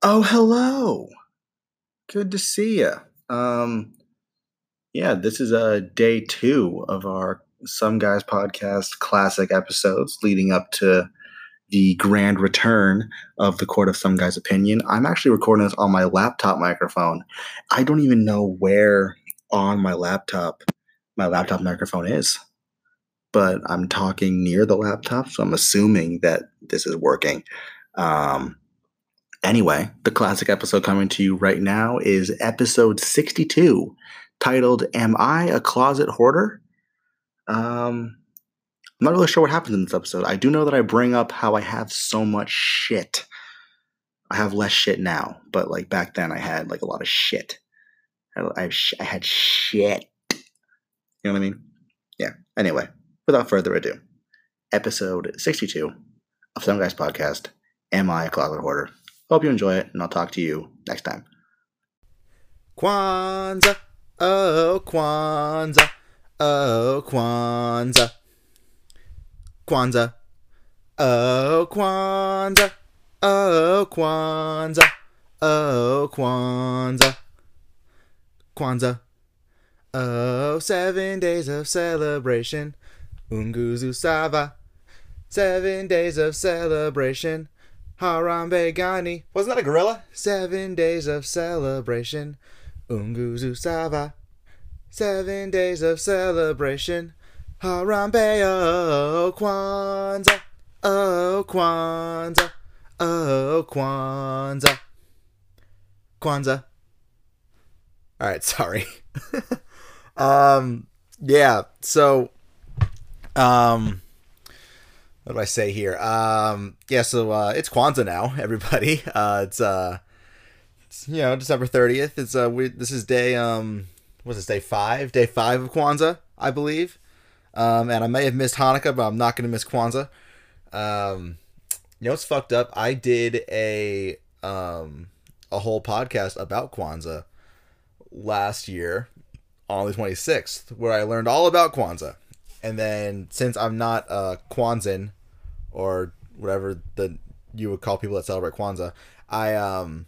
Oh, hello. Good to see you. Um, yeah, this is uh, day two of our Some Guys podcast classic episodes leading up to the grand return of the Court of Some Guys Opinion. I'm actually recording this on my laptop microphone. I don't even know where on my laptop my laptop microphone is, but I'm talking near the laptop, so I'm assuming that this is working. Um, Anyway, the classic episode coming to you right now is episode 62, titled Am I a Closet Hoarder? Um, I'm not really sure what happens in this episode. I do know that I bring up how I have so much shit. I have less shit now, but like back then I had like a lot of shit. I, I, I had shit. You know what I mean? Yeah. Anyway, without further ado, episode 62 of Some Guys Podcast Am I a Closet Hoarder? Hope you enjoy it, and I'll talk to you next time. Kwanzaa, oh Kwanzaa, oh Kwanzaa, Kwanzaa, oh Kwanzaa, oh Kwanzaa, oh Kwanzaa, Kwanzaa, oh seven days of celebration, Unguzu Sava, seven days of celebration. Harambe Gani. Wasn't that a gorilla? Seven days of celebration. Unguzu Sava. Seven days of celebration. Harambe oh Kwanzaa. Oh Kwanzaa. Oh Kwanzaa. Kwanzaa. All right, sorry. um yeah, so um what do I say here? Um, yeah, so uh, it's Kwanzaa now, everybody. Uh, it's uh, it's, you know December thirtieth. It's uh, we, this is day um, what's this day five? Day five of Kwanzaa, I believe. Um, and I may have missed Hanukkah, but I'm not gonna miss Kwanzaa. Um, you know it's fucked up? I did a um a whole podcast about Kwanzaa last year on the 26th, where I learned all about Kwanzaa. And then since I'm not a Kwanzan or whatever the you would call people that celebrate Kwanzaa, I um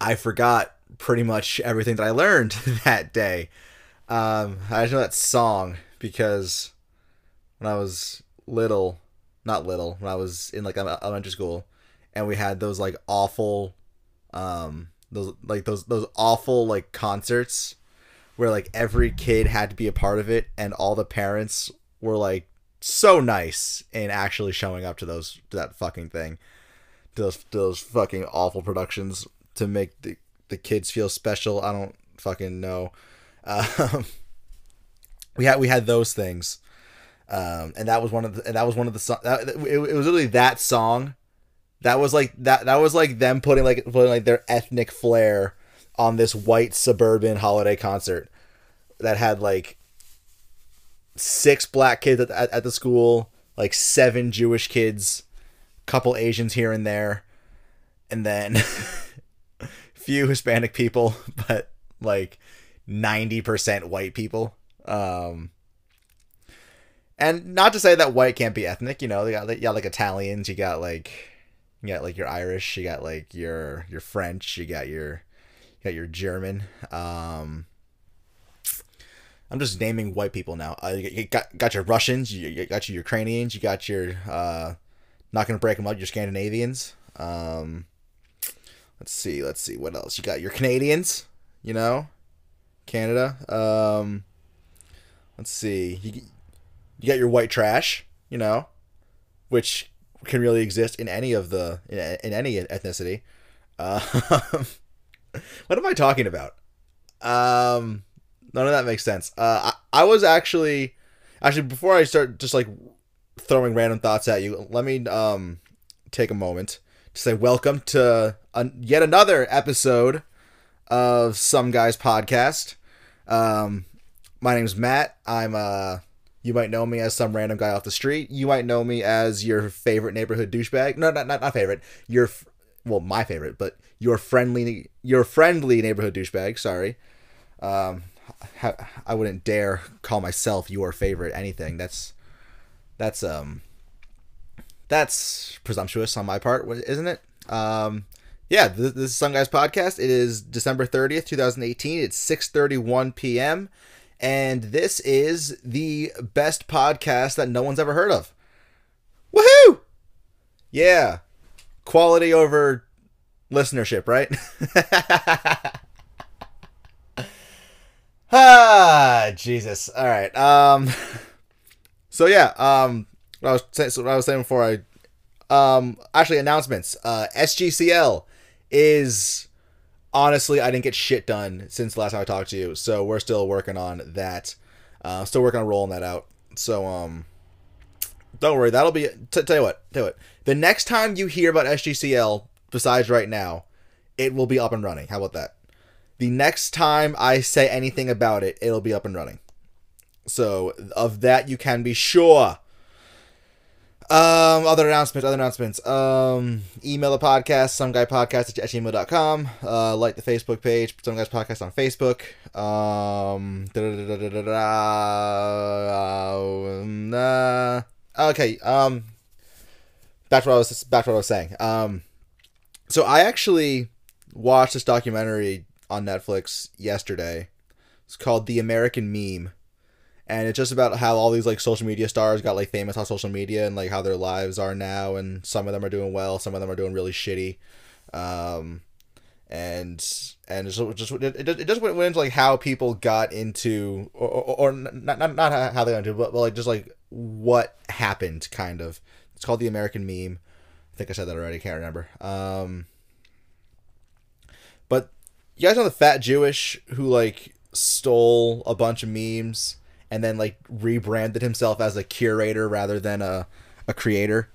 I forgot pretty much everything that I learned that day. Um, I just know that song because when I was little, not little, when I was in like elementary school, and we had those like awful, um, those like those those awful like concerts where like every kid had to be a part of it, and all the parents were like so nice in actually showing up to those to that fucking thing, to those to those fucking awful productions to make the the kids feel special. I don't fucking know. Um, we had we had those things, um, and that was one of the and that was one of the song. That, it, it was literally that song. That was like that. That was like them putting like putting like their ethnic flair on this white suburban holiday concert that had like six black kids at, at, at the school, like seven Jewish kids, couple Asians here and there, and then few Hispanic people, but like 90% white people. Um, and not to say that white can't be ethnic, you know, they got, you got like Italians, you got like, you got like your Irish, you got like your, your French, you got your, you got your German. Um, I'm just naming white people now. Uh, you got got your Russians, you got your Ukrainians, you got your uh, not gonna break them up. Your Scandinavians. Um, let's see, let's see what else. You got your Canadians. You know, Canada. Um, let's see. You you got your white trash. You know, which can really exist in any of the in, in any ethnicity. Uh, what am I talking about? Um None of that makes sense. Uh, I, I was actually, actually before I start just like throwing random thoughts at you, let me um take a moment to say welcome to yet another episode of Some Guys Podcast. Um, my name's Matt. I'm uh, you might know me as some random guy off the street. You might know me as your favorite neighborhood douchebag. No, not not, not favorite. Your well, my favorite, but your friendly your friendly neighborhood douchebag. Sorry. Um, I wouldn't dare call myself your favorite anything. That's that's um that's presumptuous on my part, isn't it? Um, yeah, this, this is Some Guys Podcast. It is December 30th, 2018. It's 6.31 p.m. And this is the best podcast that no one's ever heard of. Woohoo! Yeah. Quality over listenership, right? ah, Jesus. All right. Um So yeah, um what I was saying, so what I was saying before I um actually announcements. Uh SGCL is honestly I didn't get shit done since last time I talked to you. So we're still working on that. Uh still working on rolling that out. So um don't worry, that'll be t- tell you what, tell what. The next time you hear about SGCL besides right now, it will be up and running. How about that? The next time I say anything about it, it'll be up and running. So of that you can be sure. Um, other announcements, other announcements. Um, email the podcast, some guy podcast at gmail.com. Uh, like the Facebook page, some guys podcast on Facebook. Um, uh, okay. Um, back to what I was back to what I was saying. Um, so I actually watched this documentary on Netflix yesterday. It's called The American Meme. And it's just about how all these like social media stars got like famous on social media and like how their lives are now and some of them are doing well some of them are doing really shitty. Um and and just just it, it just went into like how people got into or, or, or not, not not how they got into but, but like just like what happened kind of. It's called the american meme. I think i said that already. Can't remember. Um but you guys know the fat jewish who like stole a bunch of memes and then like rebranded himself as a curator rather than a, a creator?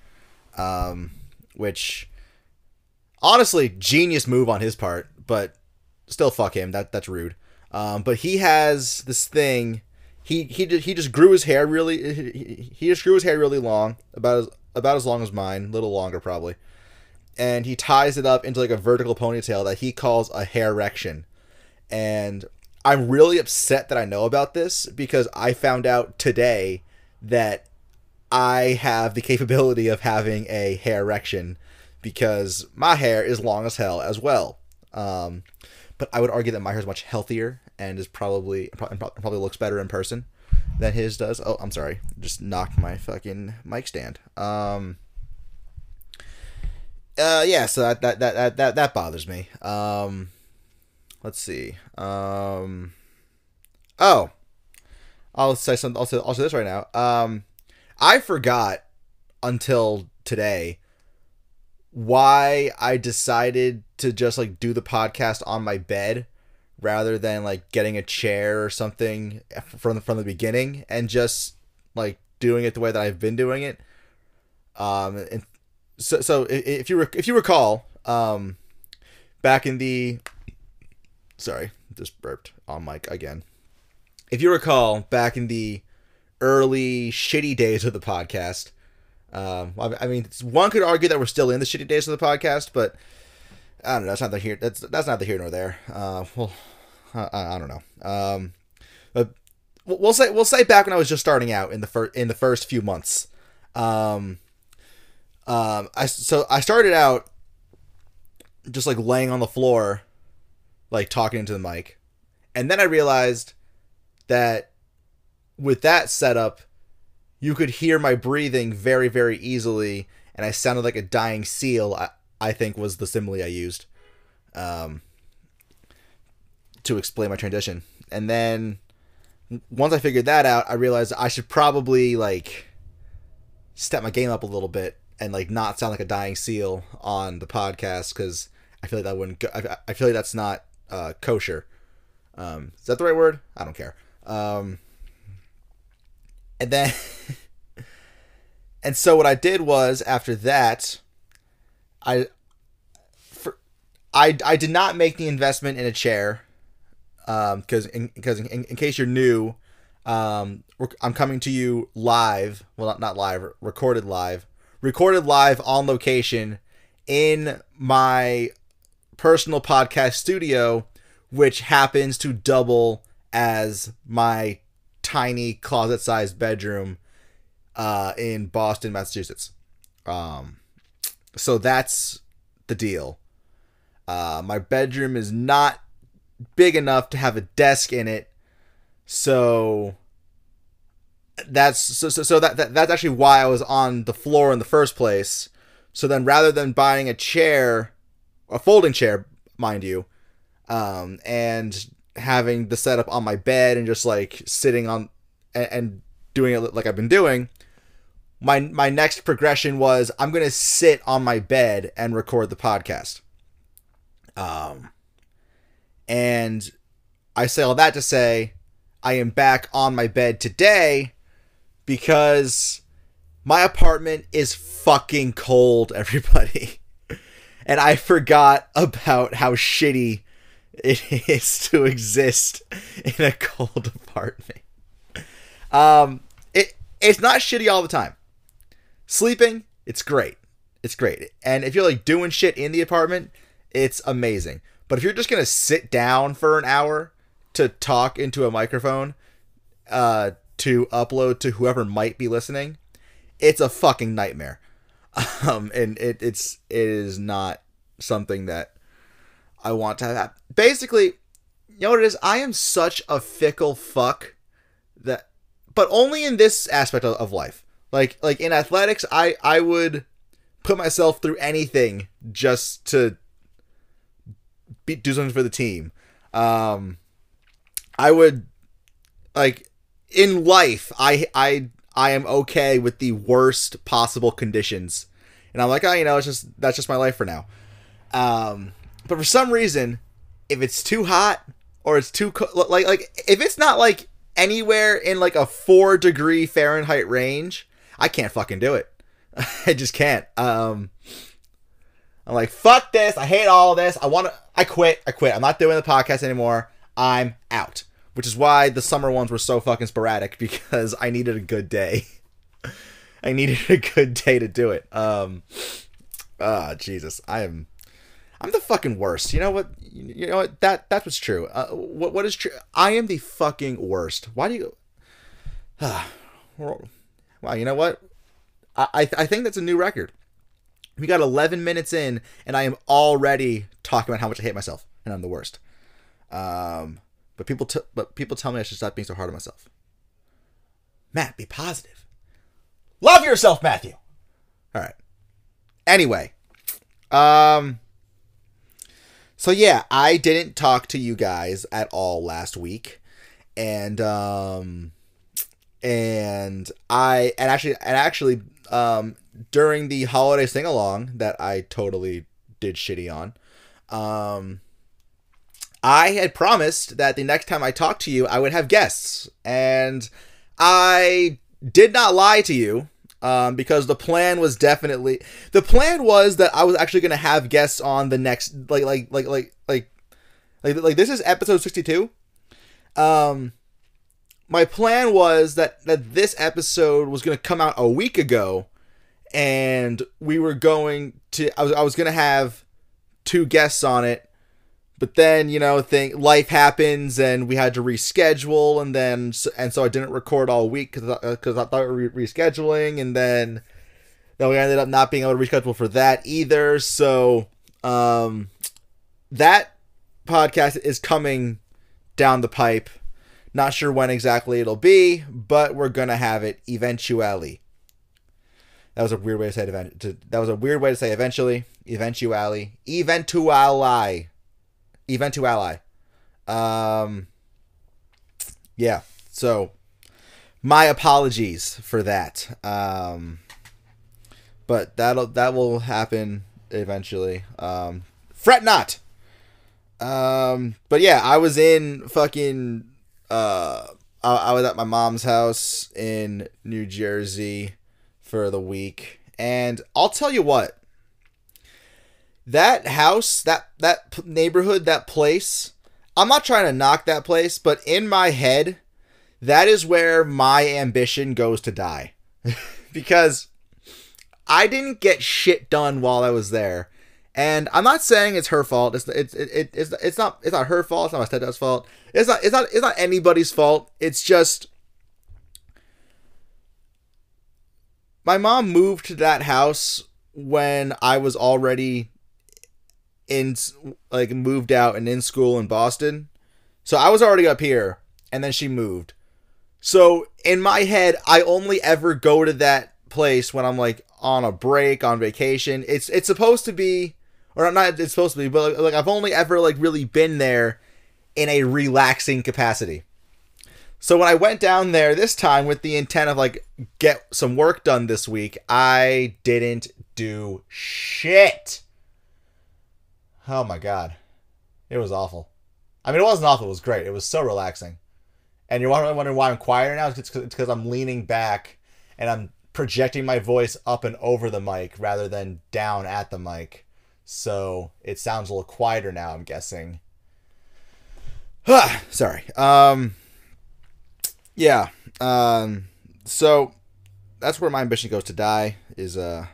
Um, which honestly genius move on his part but still fuck him. That that's rude. Um, but he has this thing. He he did, he just grew his hair really he, he just grew his hair really long about as about as long as mine a little longer probably and he ties it up into like a vertical ponytail that he calls a hair erection and I'm really upset that I know about this because I found out today that I have the capability of having a hair erection because my hair is long as hell as well. Um, but I would argue that my hair is much healthier and is probably probably looks better in person than his does. Oh, I'm sorry, just knocked my fucking mic stand. Um, uh, yeah, so that that that that that bothers me. Um, let's see. Um, oh, I'll say something. I'll say, this right now. Um, I forgot until today why I decided to just like do the podcast on my bed rather than like getting a chair or something from the, from the beginning and just like doing it the way that I've been doing it. Um, and so so if you if you recall, um, back in the sorry, just burped on mic again. If you recall, back in the early shitty days of the podcast, um, I mean, one could argue that we're still in the shitty days of the podcast, but I don't know. That's not the here. That's that's not the here nor there. Uh, well, I, I don't know. Um, but we'll say we'll say back when I was just starting out in the first in the first few months. Um, um, I so I started out just like laying on the floor like talking into the mic. And then I realized that with that setup, you could hear my breathing very, very easily, and I sounded like a dying seal, I, I think was the simile I used um, to explain my transition. And then once I figured that out, I realized I should probably like step my game up a little bit and like not sound like a dying seal on the podcast because I feel like that wouldn't go. I, I feel like that's not uh, kosher. Um, is that the right word? I don't care. Um, and then, and so what I did was after that, I, for, I, I did not make the investment in a chair, um, because in, because in, in, in case you're new, um, I'm coming to you live. Well, not, not live, recorded live, recorded live on location in my personal podcast studio, which happens to double as my tiny closet sized bedroom uh, in Boston, Massachusetts. Um, so that's the deal. Uh, my bedroom is not big enough to have a desk in it, so that's so so, so that, that that's actually why I was on the floor in the first place. So then, rather than buying a chair, a folding chair, mind you, um, and having the setup on my bed and just like sitting on and, and doing it like I've been doing, my my next progression was I'm gonna sit on my bed and record the podcast. Um, and I say all that to say I am back on my bed today because my apartment is fucking cold, everybody. and I forgot about how shitty it is to exist in a cold apartment. Um, it it's not shitty all the time. Sleeping, it's great. It's great. And if you're like doing shit in the apartment, it's amazing. But if you're just gonna sit down for an hour to talk into a microphone, uh, to upload to whoever might be listening, it's a fucking nightmare. Um, and it, it's it is not something that I want to have. Basically, you know what it is? I am such a fickle fuck that, but only in this aspect of, of life. Like like in athletics, I I would put myself through anything just to be, do something for the team. Um, I would like in life, I I I am okay with the worst possible conditions, and I'm like, oh, you know, it's just that's just my life for now. Um, but for some reason, if it's too hot or it's too co- like like if it's not like anywhere in like a four degree Fahrenheit range, I can't fucking do it. I just can't. Um, I'm like, fuck this. I hate all this. I want to. I quit. I quit. I'm not doing the podcast anymore. I'm out which is why the summer ones were so fucking sporadic because I needed a good day. I needed a good day to do it. Um, ah, Jesus, I am, I'm the fucking worst. You know what? You know what? That that's what's true. Uh, what what is true? I am the fucking worst. Why do you? Ah, wow. You know what? I I, I think that's a new record. We got 11 minutes in, and I am already talking about how much I hate myself, and I'm the worst. Um, but people, t- but people tell me I should stop being so hard on myself. Matt, be positive. Love yourself, Matthew. All right. Anyway, um, so yeah, I didn't talk to you guys at all last week, and um, and I and actually and actually um during the holiday sing along that I totally did shitty on, um I had promised that the next time I talked to you, I would have guests. And I did not lie to you um, because the plan was definitely the plan was that I was actually going to have guests on the next like like like like like like like this is episode 62. Um my plan was that that this episode was going to come out a week ago and we were going to I was I was going to have two guests on it but then you know thing life happens and we had to reschedule and then and so i didn't record all week because because I, thought we were rescheduling and then then we ended up not being able to reschedule for that either. So um that podcast is coming down the pipe. Not sure when exactly it'll be but we're gonna have it eventually. That was a weird way to say it event that was a weird way to say eventually eventually eventually Eventuali. Um, yeah. So my apologies for that. Um, but that'll that will happen eventually. Um, fret not. Um, but yeah, I was in fucking. Uh, I, I was at my mom's house in New Jersey for the week, and I'll tell you what that house, that that neighborhood, that place. I'm not trying to knock that place, but in my head, that is where my ambition goes to die. because I didn't get shit done while I was there. And I'm not saying it's her fault. It's it's it, it's it's not it's not her fault. It's not my stepdad's fault. It's not it's not it's not anybody's fault. It's just my mom moved to that house when I was already in like moved out and in school in Boston. So I was already up here and then she moved. So in my head, I only ever go to that place when I'm like on a break, on vacation. It's it's supposed to be or not it's supposed to be, but like, like I've only ever like really been there in a relaxing capacity. So when I went down there this time with the intent of like get some work done this week, I didn't do shit. Oh my god. It was awful. I mean, it wasn't awful, it was great. It was so relaxing. And you're wondering why I'm quieter now? It's because I'm leaning back and I'm projecting my voice up and over the mic rather than down at the mic. So it sounds a little quieter now, I'm guessing. Sorry. Um, yeah. Um, so that's where my ambition goes to die is uh,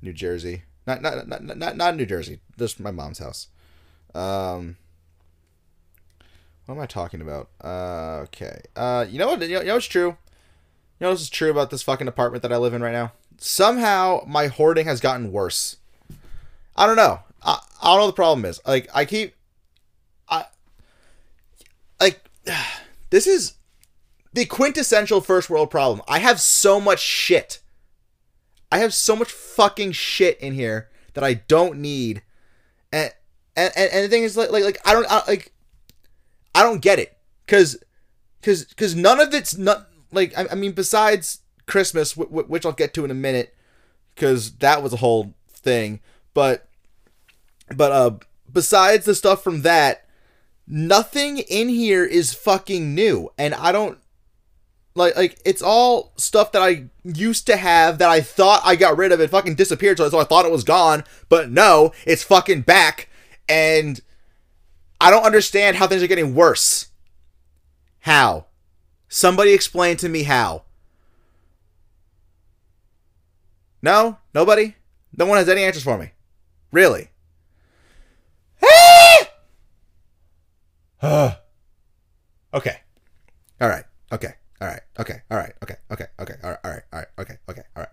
New Jersey. Not not not not, not New Jersey. Just my mom's house. Um, what am I talking about? Uh, okay. Uh, you know what? You know, you know what's true. You know what's true about this fucking apartment that I live in right now? Somehow my hoarding has gotten worse. I don't know. I, I don't know the problem is. Like I keep, I, like, this is the quintessential first world problem. I have so much shit. I have so much fucking shit in here that I don't need, and and and, the thing is like like like I don't I, like I don't get it. Because because because none of it's not like I, I mean besides Christmas, w- w- which I'll get to in a minute, because that was a whole thing, but but uh besides the stuff from that nothing in here is fucking new. And i don't like like it's all stuff that I used to have that I thought I got rid of. It fucking disappeared, so I thought it was gone. But no, it's fucking back, and I don't understand how things are getting worse. How? Somebody explain to me how. No, nobody. No one has any answers for me. Really. okay. All right. Okay all right, okay, all right, okay, okay, okay, all right, all right, all right, okay, okay, all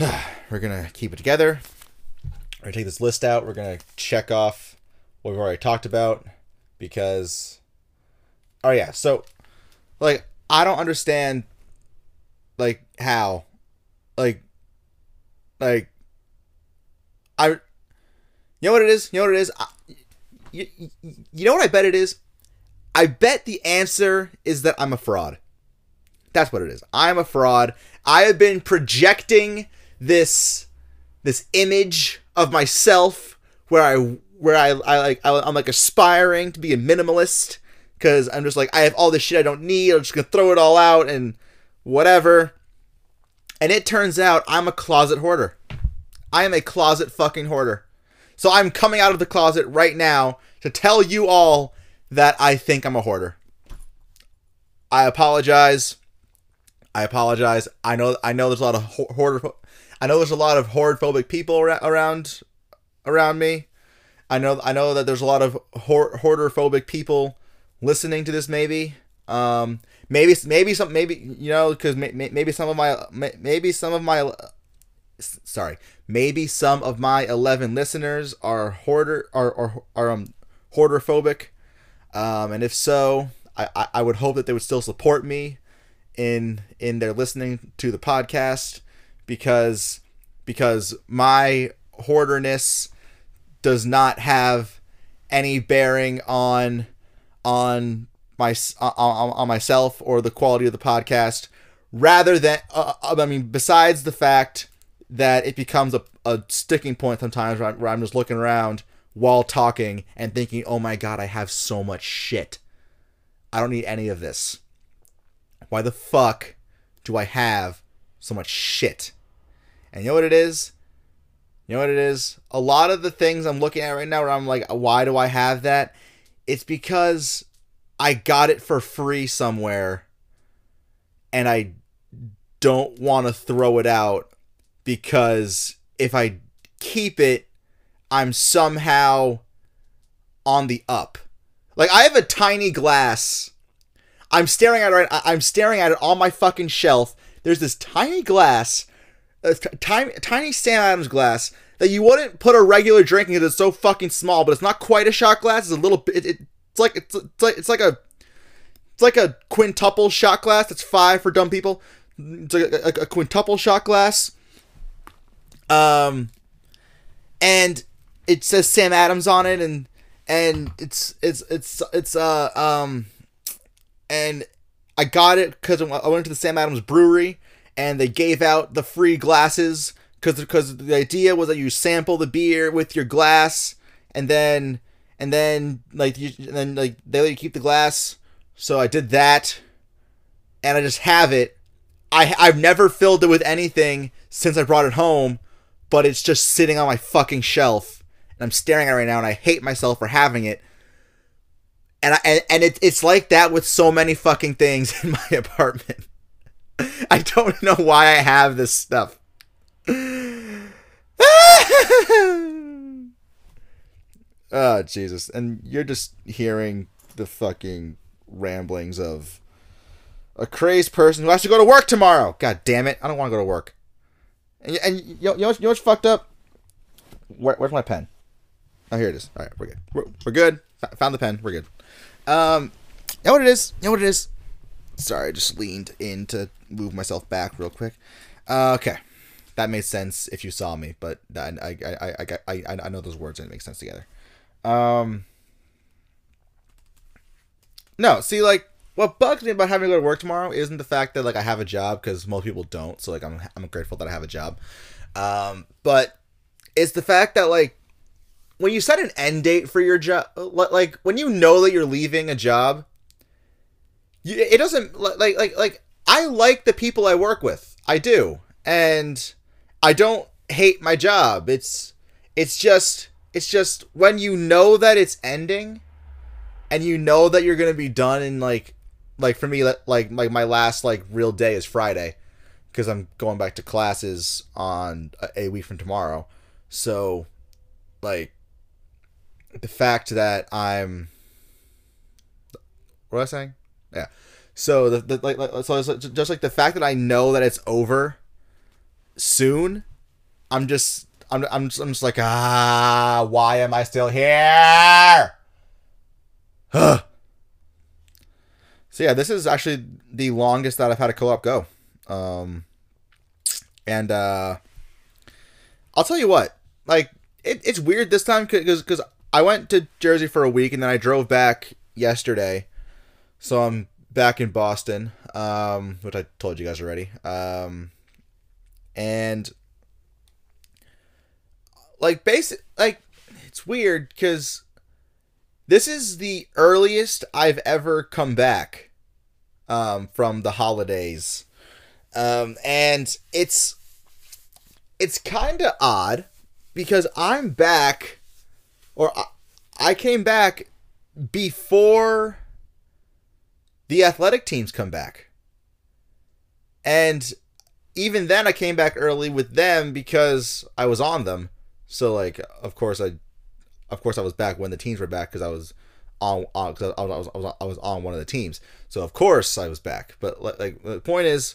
right. We're gonna keep it together. We're gonna take this list out. We're gonna check off what we've already talked about because, oh yeah, so like I don't understand like how, like, like I, you know what it is. You know what it is. I, you, you know what I bet it is I bet the answer is that I'm a fraud. That's what it is. I'm a fraud. I have been projecting this this image of myself where I where I, I like I'm like aspiring to be a minimalist because I'm just like I have all this shit I don't need. I'm just gonna throw it all out and whatever. And it turns out I'm a closet hoarder. I am a closet fucking hoarder. So I'm coming out of the closet right now to tell you all that I think I'm a hoarder. I apologize. I apologize. I know I know there's a lot of hoarder I know there's a lot of hoard phobic people around around me. I know I know that there's a lot of hoarder phobic people listening to this maybe. Um maybe maybe some maybe you know cuz maybe some of my maybe some of my sorry, maybe some of my 11 listeners are hoarder are are, are um hoarder phobic. Um, and if so, I, I would hope that they would still support me in in their listening to the podcast because because my hoarderness does not have any bearing on on my on, on myself or the quality of the podcast. Rather than uh, uh I mean besides the fact that it becomes a, a sticking point sometimes where I'm just looking around while talking and thinking, oh my god, I have so much shit. I don't need any of this. Why the fuck do I have so much shit? And you know what it is? You know what it is? A lot of the things I'm looking at right now where I'm like, why do I have that? It's because I got it for free somewhere and I don't want to throw it out because if I keep it, I'm somehow on the up. Like I have a tiny glass. I'm staring at it right. I'm staring at it on my fucking shelf. There's this tiny glass, a tiny tiny Sam Adams glass that you wouldn't put a regular drink in because it's so fucking small, but it's not quite a shot glass. It's a little bit. It, it, it's like it's, it's like it's like a it's like a quintuple shot glass. It's five for dumb people. It's like a, a, a quintuple shot glass. Um, and it says Sam Adams on it, and and it's it's it's it's uh um, and I got it because I went to the Sam Adams Brewery, and they gave out the free glasses because because the idea was that you sample the beer with your glass, and then and then like you and then like they let you keep the glass. So I did that, and I just have it. I I've never filled it with anything since I brought it home, but it's just sitting on my fucking shelf, I'm staring at it right now, and I hate myself for having it. And I and, and it, it's like that with so many fucking things in my apartment. I don't know why I have this stuff. oh Jesus! And you're just hearing the fucking ramblings of a crazed person who has to go to work tomorrow. God damn it! I don't want to go to work. And, and you, know, you, know what's, you what's fucked up? Where, where's my pen? Oh, here it is. All right, we're good. We're, we're good. F- found the pen. We're good. Um, know what it is? You know what it is? Sorry, I just leaned in to move myself back real quick. Uh, okay, that made sense if you saw me, but I I I I I, I know those words didn't make sense together. Um, no, see, like what bugs me about having to go to work tomorrow isn't the fact that like I have a job because most people don't. So like I'm I'm grateful that I have a job. Um, but it's the fact that like when you set an end date for your job, like when you know that you're leaving a job, it doesn't like like like I like the people I work with. I do. And I don't hate my job. It's it's just it's just when you know that it's ending and you know that you're to be done in like like for me like like my last like real day is Friday because I'm going back to classes on a week from tomorrow. So like the fact that I'm what was I saying? Yeah. So the, the like, like so just like the fact that I know that it's over soon, I'm just I'm I'm just, I'm just like ah why am I still here? Huh. so yeah, this is actually the longest that I've had a co-op go. Um and uh I'll tell you what, like it, it's weird this time because because I went to Jersey for a week and then I drove back yesterday. So I'm back in Boston, um, which I told you guys already. Um, and like basic, like it's weird because this is the earliest I've ever come back um, from the holidays, um, and it's it's kind of odd because I'm back, or I, I came back before the athletic teams come back. And even then I came back early with them because I was on them. So like of course I of course I was back when the teams were back because I was on, on cause I, was, I was I was on one of the teams. So of course I was back. But like the point is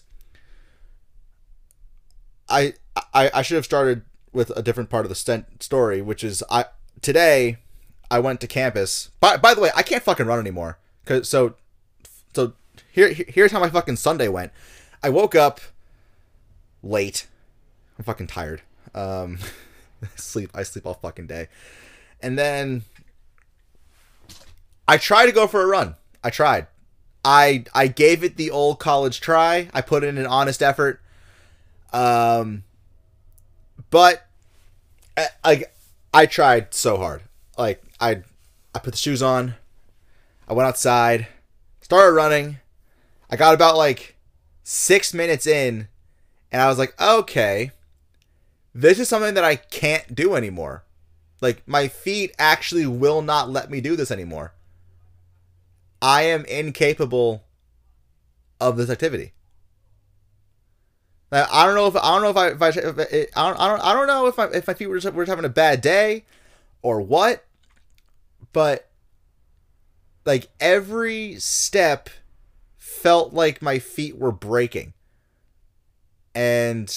I I I should have started with a different part of the st- story, which is I today I went to campus. By by the way, I can't fucking run anymore. Cause so so here here's how my fucking Sunday went. I woke up late. I'm fucking tired. Um, sleep. I sleep all fucking day, and then I tried to go for a run. I tried. I I gave it the old college try. I put in an honest effort. Um, but I, I I tried so hard. Like I I put the shoes on. I went outside started running. I got about like six minutes in, and I was like, okay, this is something that I can't do anymore. Like, my feet actually will not let me do this anymore. I am incapable of this activity. I don't know if I don't know if I if I, if I, I don't I don't I don't know if if my feet were just, were just having a bad day or what, but like every step felt like my feet were breaking. And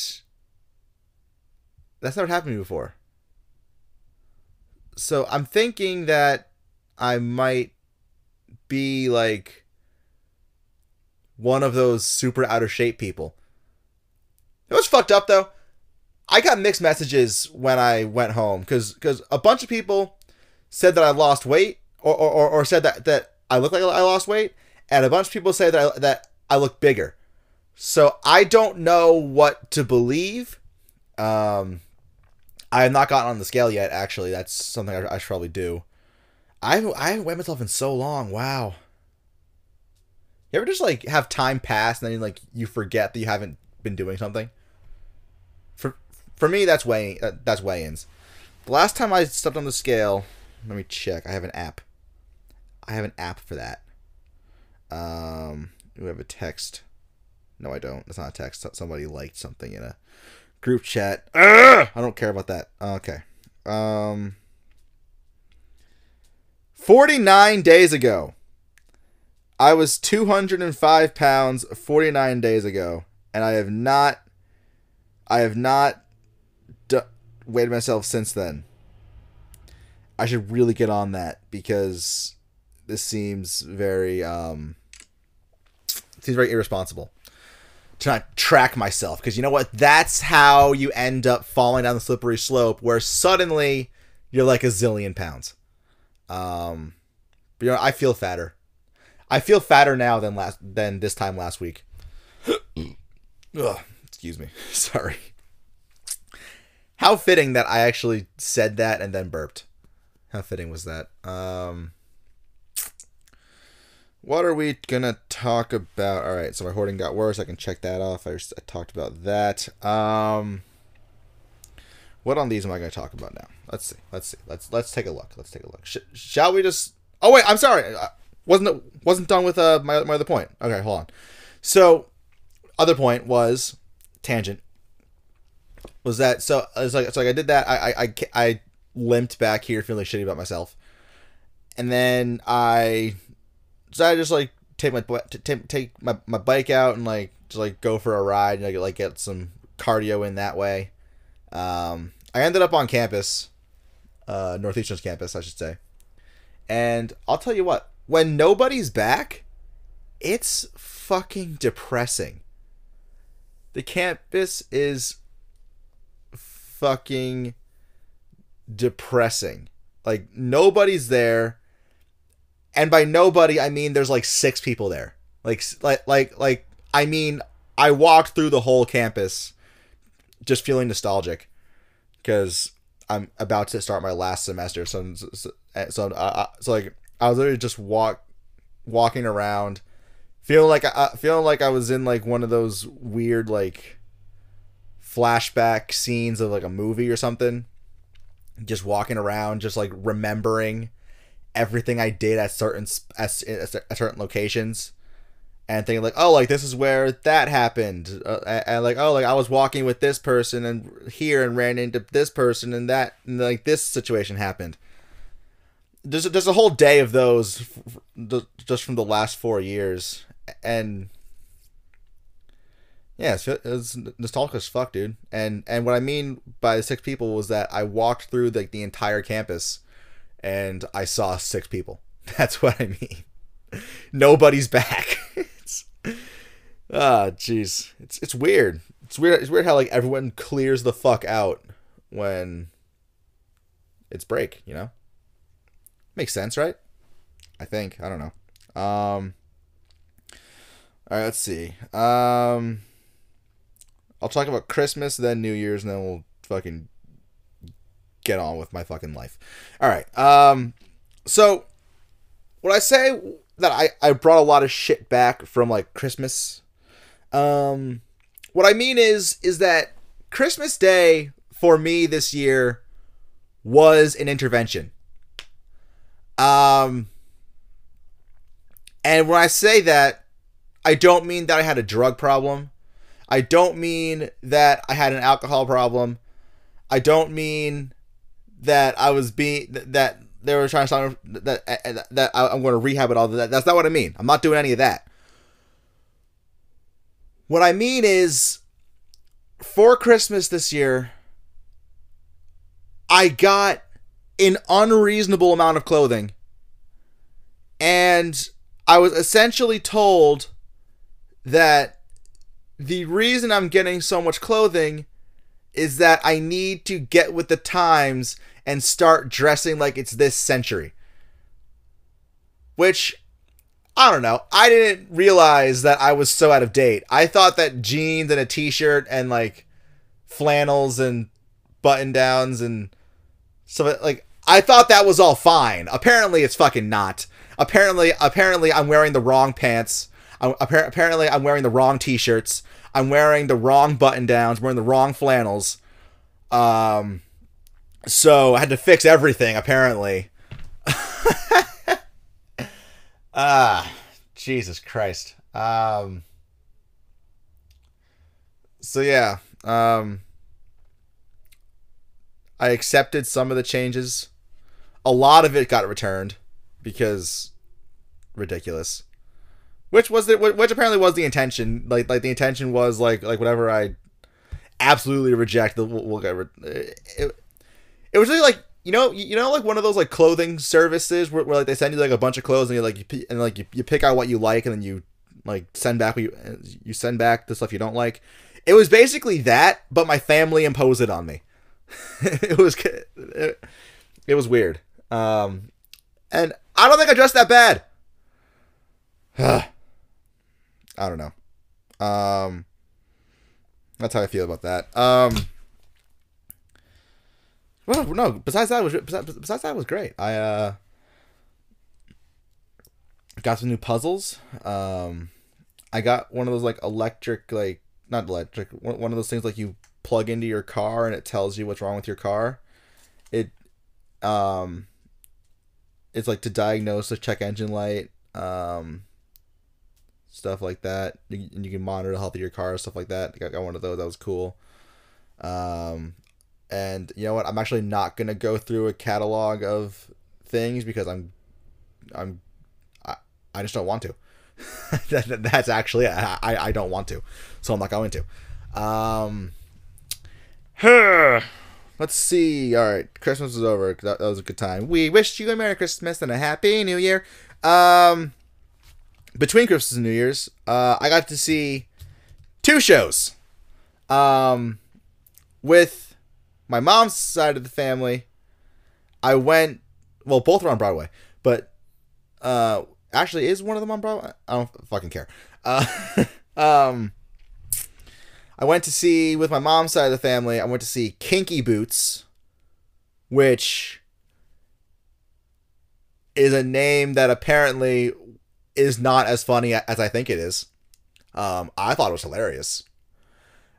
that's never happened to me before. so I'm thinking that I might be like one of those super out of shape people. It was fucked up though. I got mixed messages when I went home because because a bunch of people said that I lost weight or, or, or said that, that I look like I lost weight, and a bunch of people say that I, that I look bigger. So I don't know what to believe. Um, I have not gotten on the scale yet. Actually, that's something I, I should probably do. I haven't, I haven't weighed myself in so long. Wow. You ever just like have time pass and then like you forget that you haven't been doing something? For me, that's weighing. Uh, that's weigh-ins. The last time I stepped on the scale, let me check. I have an app. I have an app for that. Um, we have a text. No, I don't. It's not a text. Somebody liked something in a group chat. Ugh! I don't care about that. Okay. Um, 49 days ago. I was 205 pounds 49 days ago, and I have not, I have not weighed myself since then. I should really get on that because this seems very, um, seems very irresponsible to not track myself because you know what? That's how you end up falling down the slippery slope where suddenly you're like a zillion pounds. Um, but, you know, I feel fatter. I feel fatter now than last than this time last week. Ugh, excuse me. Sorry. How fitting that I actually said that and then burped. How fitting was that? Um what are we gonna talk about? All right, so my hoarding got worse. I can check that off. I, just, I talked about that. Um, what on these am I gonna talk about now? Let's see. Let's see. Let's let's take a look. Let's take a look. Sh- shall we just? Oh wait, I'm sorry. I wasn't wasn't done with uh my my other point. Okay, hold on. So, other point was tangent. Was that so? It's like like I did that. I I I, limped back here feeling shitty about myself, and then I so I just like take my take my, my bike out and like just like go for a ride and like, like get some cardio in that way. Um, I ended up on campus, uh, Northeastern's campus, I should say. And I'll tell you what, when nobody's back, it's fucking depressing. The campus is fucking depressing. Like nobody's there and by nobody I mean there's like six people there. Like like like like I mean I walked through the whole campus just feeling nostalgic because I'm about to start my last semester. So eh, so so, uh, so like I was literally just walk walking around feeling like I uh, feeling like I was in like one of those weird like flashback scenes of like a movie or something. Just walking around, just like remembering everything I did at certain at, certain locations, and thinking like, oh, like this is where that happened, uh, and, like, oh, like I was walking with this person and here and ran into this person and that, and like this situation happened. There's there's a whole day of those, just from the last four years, and yeah, it's, it's nostalgic as fuck, dude. And and what I mean by the six people was that I walked through like the entire campus and I saw six people. That's what I mean. Nobody's back. ah, jeez. It's it's weird. It's weird. It's weird how like everyone clears the fuck out when it's break. You know, makes sense, right? I think. I don't know. Um. All right. Let's see. Um. I'll talk about Christmas, then New Year's, and then we'll fucking get on with my fucking life. All right. Um, so when I say that I, I brought a lot of shit back from like Christmas, um, what I mean is is that Christmas Day for me this year was an intervention. Um, and when I say that, I don't mean that I had a drug problem. I don't mean that I had an alcohol problem. I don't mean that I was being that they were trying to stop that eh, eh, that, that I'm going to rehab it all. That that's not what I mean. I'm not doing any of that. What I mean is, for Christmas this year, I got an unreasonable amount of clothing. And I was essentially told that the reason I'm getting so much clothing is that I need to get with the times and start dressing like it's this century. Which I don't know. I didn't realize that I was so out of date. I thought that jeans and a t-shirt and like flannels and button downs and so like I thought that was all fine. Apparently it's fucking not. Apparently apparently I'm wearing the wrong pants. I'm, apparently I'm wearing the wrong t-shirts. I'm wearing the wrong button downs, wearing the wrong flannels. Um so I had to fix everything apparently. Ah, Jesus Christ. Um. So yeah, um, I accepted some of the changes. A lot of it got returned because ridiculous. Which was the which apparently was the intention. Like like the intention was like like whatever I absolutely reject. We'll, we'll. It, it was really like you know, you know, like one of those like clothing services where, where like they send you like a bunch of clothes and you like you and like you, you pick out what you like and then you like send back what you you send back the stuff you don't like. It was basically that, but my family imposed it on me. it was it, it was weird. Um, and I don't think I dressed that bad. I don't know. Um, that's how I feel about that. Um. Well, no. Besides that, was besides, that was great. I uh got some new puzzles. Um, I got one of those like electric, like not electric, one of those things like you plug into your car and it tells you what's wrong with your car. It, um, it's like to diagnose the check engine light, um, stuff like that. You, and you can monitor the health of your car, stuff like that. I got, one of those. That was cool. Um, and you know what? I'm actually not gonna go through a catalog of things because I'm, I'm, I, I just don't want to. that, that's actually I, I don't want to, so I'm not going to. Um, let's see. All right, Christmas is over. That, that was a good time. We wish you a Merry Christmas and a Happy New Year. Um, between Christmas and New Year's, uh, I got to see two shows. Um, with my mom's side of the family, I went. Well, both were on Broadway, but uh, actually, is one of them on Broadway? I don't fucking care. Uh, um, I went to see with my mom's side of the family. I went to see Kinky Boots, which is a name that apparently is not as funny as I think it is. Um, I thought it was hilarious.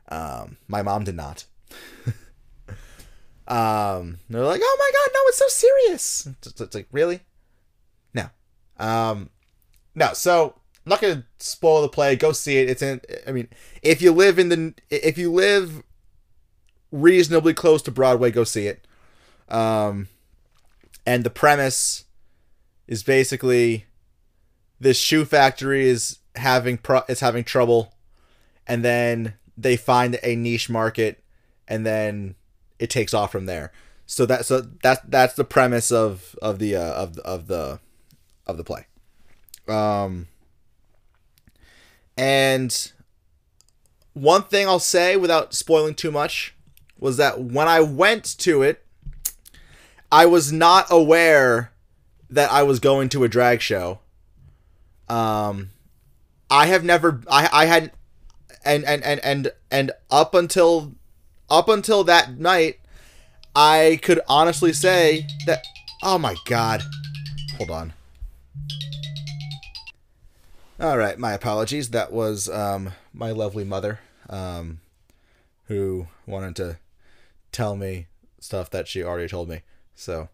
Um, my mom did not. Um, they're like, "Oh my god, no, it's so serious." It's, it's like, really? No. Um, no. So I'm not gonna spoil the play. Go see it. It's in. I mean, if you live in the, if you live reasonably close to Broadway, go see it. Um, and the premise is basically this shoe factory is having pro- is having trouble, and then they find a niche market, and then it takes off from there. So that so that's that's the premise of of the uh, of of the of the play. Um, and one thing I'll say without spoiling too much was that when I went to it, I was not aware that I was going to a drag show. Um, I have never I I had and and and and and up until up until that night, I could honestly say that. Oh my god. Hold on. All right, my apologies. That was um, my lovely mother um, who wanted to tell me stuff that she already told me. So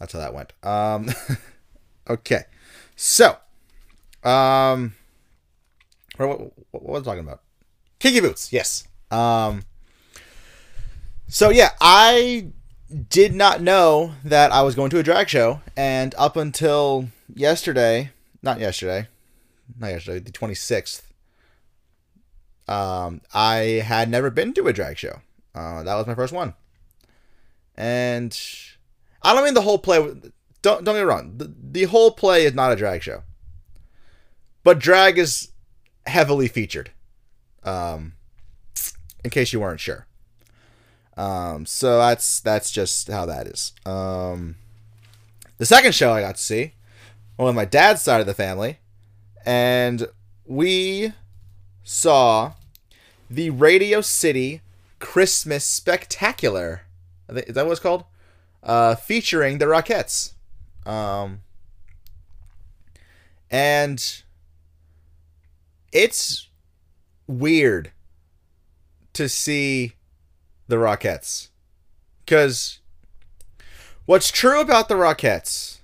that's how that went. Um, okay. So, um, what, what, what was I talking about? Kinky Boots, yes. Um, so yeah, I did not know that I was going to a drag show, and up until yesterday, not yesterday, not yesterday, the twenty sixth, um, I had never been to a drag show. Uh, that was my first one, and I don't mean the whole play. Don't don't get me wrong. The, the whole play is not a drag show, but drag is heavily featured. Um, in case you weren't sure. Um, so that's that's just how that is. Um, the second show I got to see, one with my dad's side of the family, and we saw the Radio City Christmas Spectacular. Is that what it's called? Uh, featuring the Rockettes. Um, and it's weird to see the Rockettes. Because what's true about the Rockettes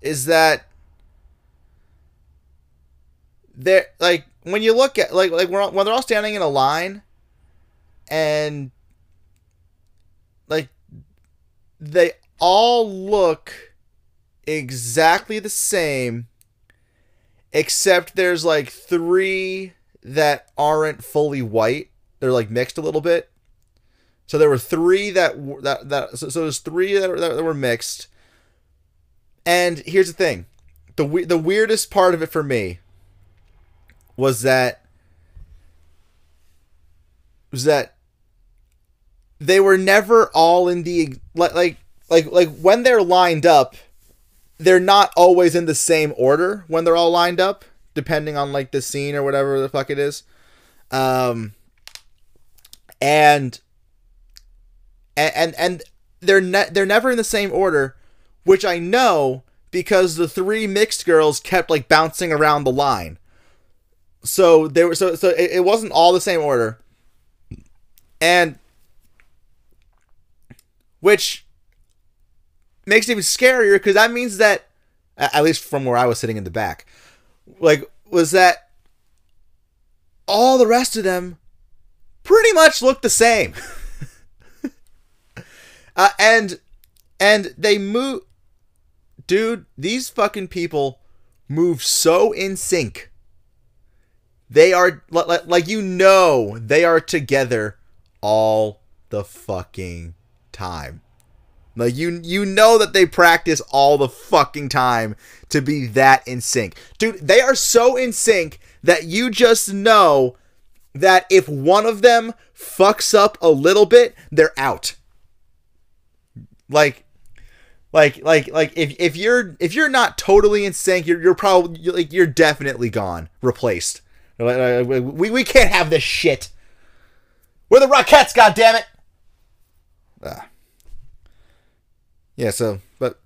is that they're like when you look at like like when they're all standing in a line and like they all look exactly the same except there's like three that aren't fully white. They're like mixed a little bit. So there were three that that that so, so there's three that, that, that were mixed. And here's the thing. The the weirdest part of it for me was that was that they were never all in the like like like like when they're lined up they're not always in the same order when they're all lined up depending on like the scene or whatever the fuck it is. Um and and and, they're ne- they're never in the same order which I know because the three mixed girls kept like bouncing around the line. So they were so so it, it wasn't all the same order. And which makes it even scarier because that means that at least from where i was sitting in the back like was that all the rest of them pretty much looked the same uh, and and they move dude these fucking people move so in sync they are like you know they are together all the fucking time. Like you you know that they practice all the fucking time to be that in sync. Dude, they are so in sync that you just know that if one of them fucks up a little bit, they're out. Like like like like if if you're if you're not totally in sync, you're you're probably like you're definitely gone, replaced. We, we can't have this shit. We're the Rockettes, goddammit! Ah. Yeah, so, but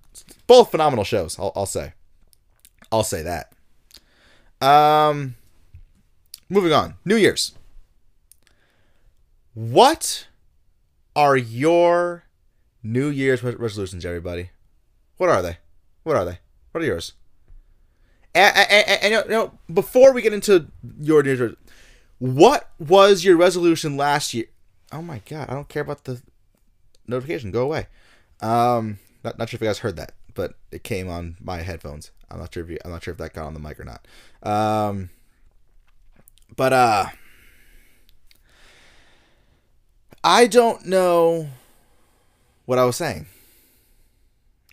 both phenomenal shows, I'll, I'll say. I'll say that. Um, moving on. New Year's. What are your New Year's resolutions, everybody? What are they? What are they? What are yours? And, and, and, you know, before we get into your New Year's, what was your resolution last year? Oh my god, I don't care about the notification. Go away. Um, not, not sure if you guys heard that, but it came on my headphones. I'm not sure if you, I'm not sure if that got on the mic or not. Um, but uh, I don't know what I was saying.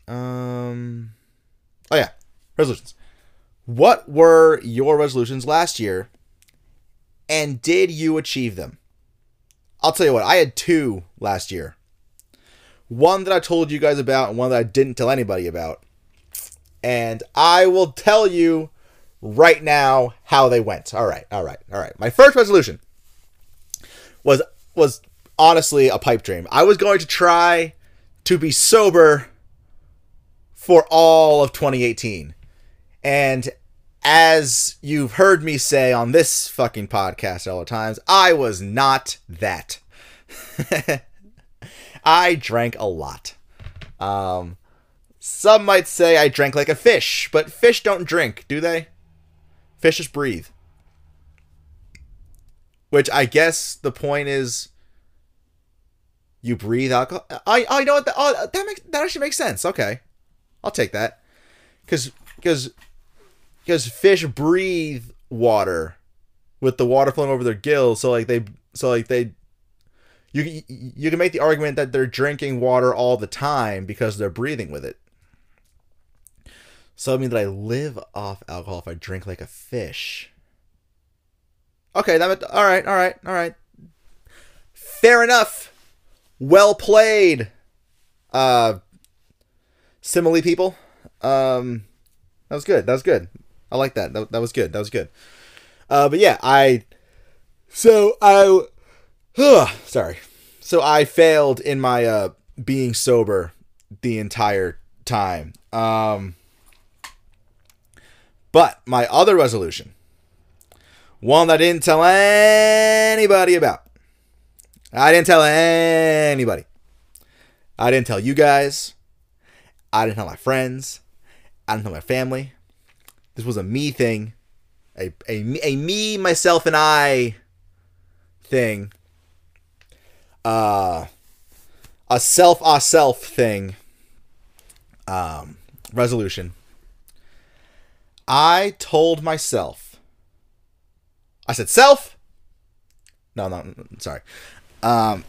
Um, oh yeah, resolutions. What were your resolutions last year? And did you achieve them? I'll tell you what, I had two last year. One that I told you guys about, and one that I didn't tell anybody about. And I will tell you right now how they went. All right, all right, all right. My first resolution was was honestly a pipe dream. I was going to try to be sober for all of 2018. And as you've heard me say on this fucking podcast all the times, I was not that. I drank a lot. Um, some might say I drank like a fish, but fish don't drink, do they? Fish just breathe. Which I guess the point is you breathe alcohol. I I know what that oh that makes that actually makes sense. Okay. I'll take that. Cuz cuz because fish breathe water with the water flowing over their gills so like they so like they you you can make the argument that they're drinking water all the time because they're breathing with it. So I mean that I live off alcohol if I drink like a fish. Okay, that all right, all right, all right. Fair enough. Well played. Uh simile people. Um that was good. That was good. I like that. That, that was good. That was good. Uh but yeah, I so I sorry. So I failed in my uh, being sober the entire time. Um, but my other resolution, one that I didn't tell anybody about. I didn't tell anybody. I didn't tell you guys. I didn't tell my friends. I didn't tell my family. This was a me thing, a a, a me, myself, and I thing uh, a self a self thing um, resolution. I told myself. I said self. No, no, sorry. Um,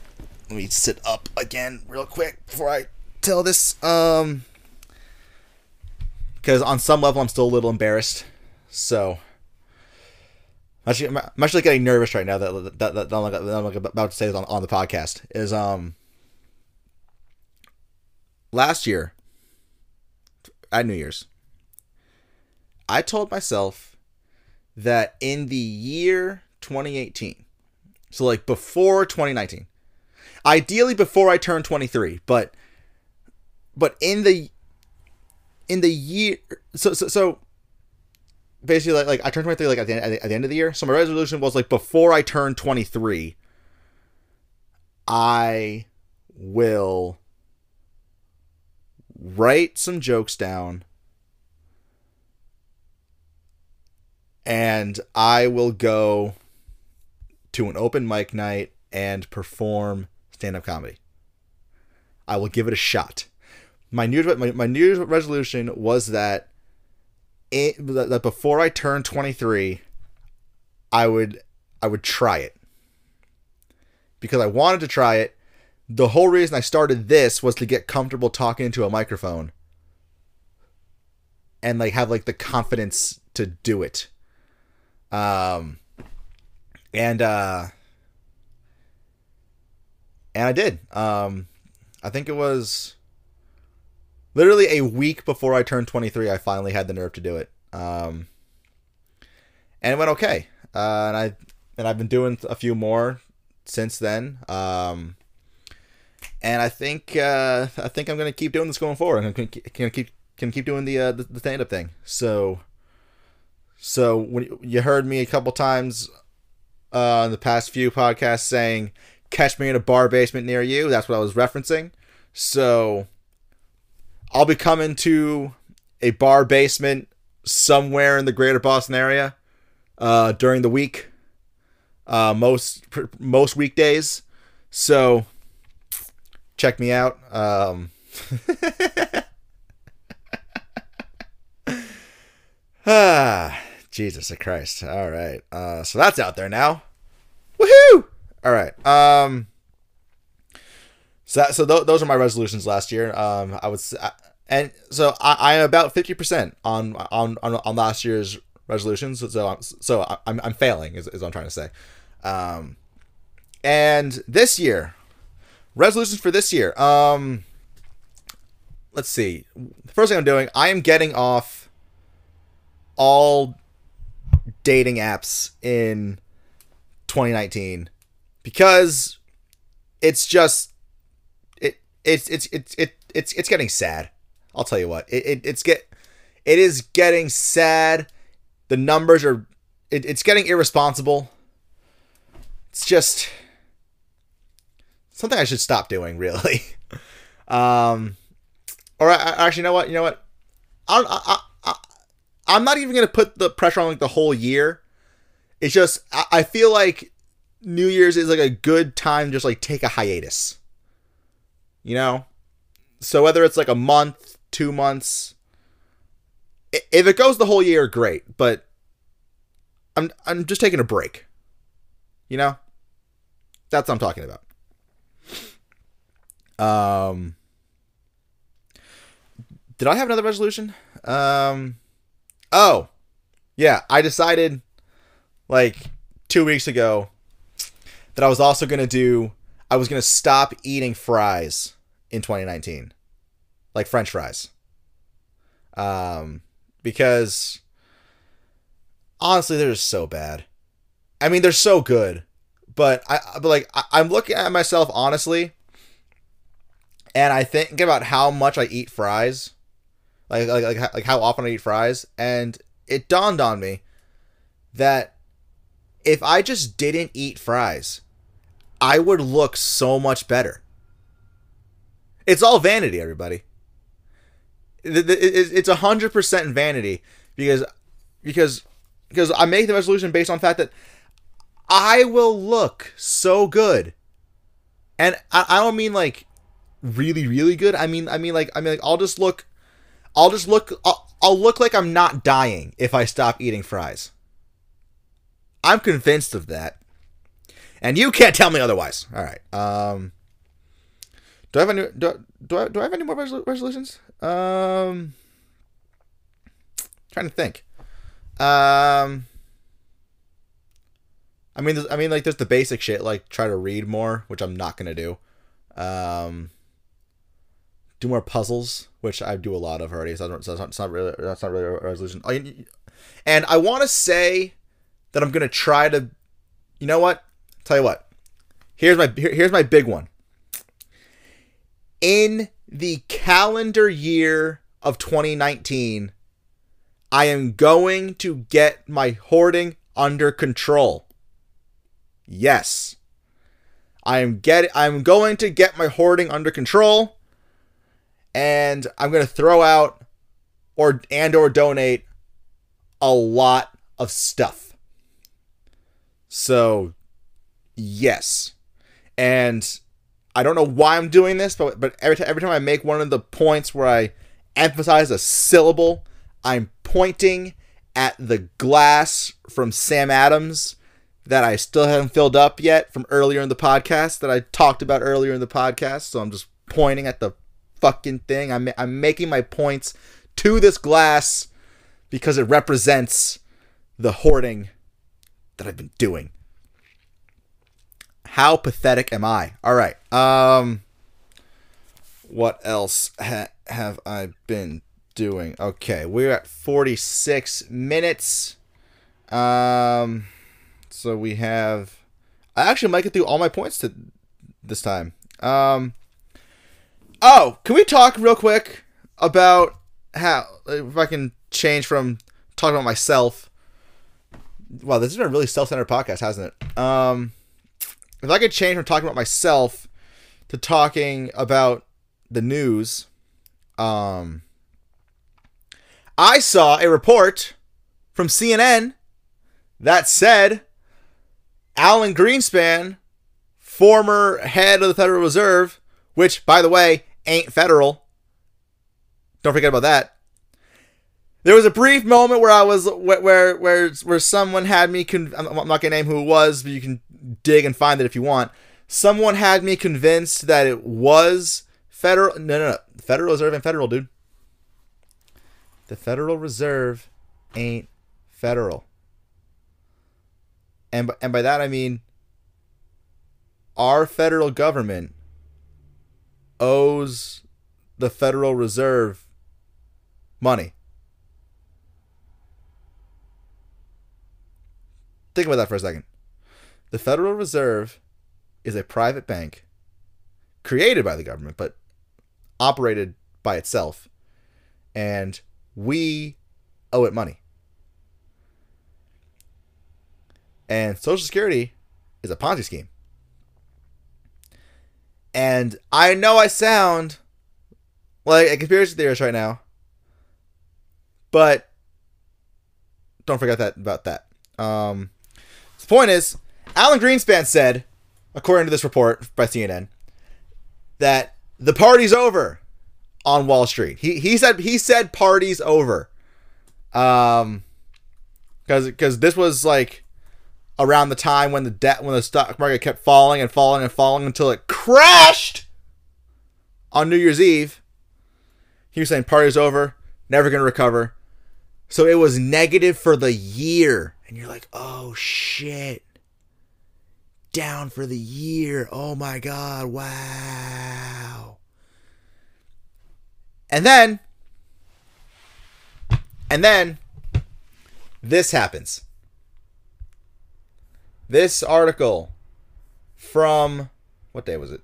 let me sit up again real quick before I tell this. Um, because on some level I'm still a little embarrassed. So Actually, I'm actually getting nervous right now that that, that, that I'm about to say on, on the podcast. Is um last year at New Year's, I told myself that in the year 2018, so like before 2019, ideally before I turned 23, but but in the in the year so so so basically like, like I turned 23 like at the, end, at the end of the year. So my resolution was like before I turn 23, I will write some jokes down and I will go to an open mic night and perform stand up comedy. I will give it a shot. My new my, my new resolution was that it, that before I turned 23, I would I would try it because I wanted to try it. The whole reason I started this was to get comfortable talking into a microphone and like have like the confidence to do it. Um and uh and I did. Um I think it was literally a week before I turned 23, I finally had the nerve to do it. Um, and it went okay. Uh, and I and I've been doing a few more since then. Um, and I think uh, I think I'm gonna keep doing this going forward. I'm gonna keep can keep can keep doing the uh, the, the stand up thing. So so when you heard me a couple times uh, in the past few podcasts saying catch me in a bar basement near you, that's what I was referencing. So I'll be coming to a bar basement somewhere in the greater Boston area uh, during the week, uh, most most weekdays. So check me out. Um, ah, Jesus Christ! All right, uh, so that's out there now. Woohoo! All right. Um, so so th- those are my resolutions last year. Um, I was and so I, am about fifty percent on, on on on last year's resolutions. So I'm, so I'm I'm failing is, is what I'm trying to say. Um, and this year, resolutions for this year. Um, let's see. The first thing I'm doing, I am getting off all dating apps in 2019 because it's just it's it's it's it, it's it's getting sad. I'll tell you what, it, it it's get it is getting sad. The numbers are it, it's getting irresponsible. It's just something I should stop doing, really. um, or I, I, actually, you know what? You know what? I don't. I, I, I'm not even gonna put the pressure on like the whole year. It's just I, I feel like New Year's is like a good time just like take a hiatus. You know? So whether it's like a month, two months. If it goes the whole year, great. But I'm I'm just taking a break. You know, that's what I'm talking about. Um, did I have another resolution? Um, oh, yeah, I decided like two weeks ago that I was also gonna do. I was gonna stop eating fries in 2019, like French fries. Um, because honestly, they're just so bad. I mean, they're so good, but I but like I, I'm looking at myself honestly, and I think about how much I eat fries, like like like, like how often I eat fries, and it dawned on me that if I just didn't eat fries, I would look so much better. It's all vanity, everybody. It's hundred percent vanity because because because I make the resolution based on the fact that I will look so good, and I, I don't mean like really really good. I mean I mean like I mean like I'll just look, I'll just look I'll, I'll look like I'm not dying if I stop eating fries. I'm convinced of that, and you can't tell me otherwise. All right. Um. Do I have any? Do, do I do I have any more resol- resolutions? Um. Trying to think. Um. I mean, I mean, like, there's the basic shit, like try to read more, which I'm not gonna do. Um, do more puzzles, which I do a lot of already. So, so that's not really that's not really a resolution. And I want to say that I'm gonna try to, you know what? Tell you what. Here's my here, here's my big one. In the calendar year of 2019, I am going to get my hoarding under control. Yes. I am get I'm going to get my hoarding under control and I'm going to throw out or and or donate a lot of stuff. So, yes. And I don't know why I'm doing this, but but every time every time I make one of the points where I emphasize a syllable, I'm pointing at the glass from Sam Adams that I still haven't filled up yet from earlier in the podcast that I talked about earlier in the podcast. So I'm just pointing at the fucking thing. I'm I'm making my points to this glass because it represents the hoarding that I've been doing. How pathetic am I? All right. Um what else ha- have I been doing? Okay, we're at 46 minutes. Um so we have I actually might get through all my points to this time. Um Oh, can we talk real quick about how if I can change from talking about myself well, this has been a really self-centered podcast, hasn't it? Um, if I could change from talking about myself to talking about the news, um, I saw a report from CNN that said Alan Greenspan, former head of the Federal Reserve, which, by the way, ain't federal. Don't forget about that. There was a brief moment where I was where where where, where someone had me. Con- I'm not gonna name who it was, but you can dig and find it if you want. Someone had me convinced that it was federal. No, no, no. Federal Reserve and federal, dude. The Federal Reserve ain't federal. And and by that I mean our federal government owes the Federal Reserve money. Think about that for a second. The Federal Reserve is a private bank created by the government, but operated by itself. And we owe it money. And Social Security is a Ponzi scheme. And I know I sound like a conspiracy theorist right now, but don't forget that about that. Um, the point is, Alan Greenspan said, according to this report by CNN, that the party's over on Wall Street. He he said he said party's over. Um, because because this was like around the time when the debt when the stock market kept falling and falling and falling until it crashed. on New Year's Eve, he was saying party's over, never gonna recover. So it was negative for the year. And you're like, oh shit. Down for the year. Oh my god. Wow. And then and then this happens. This article from what day was it?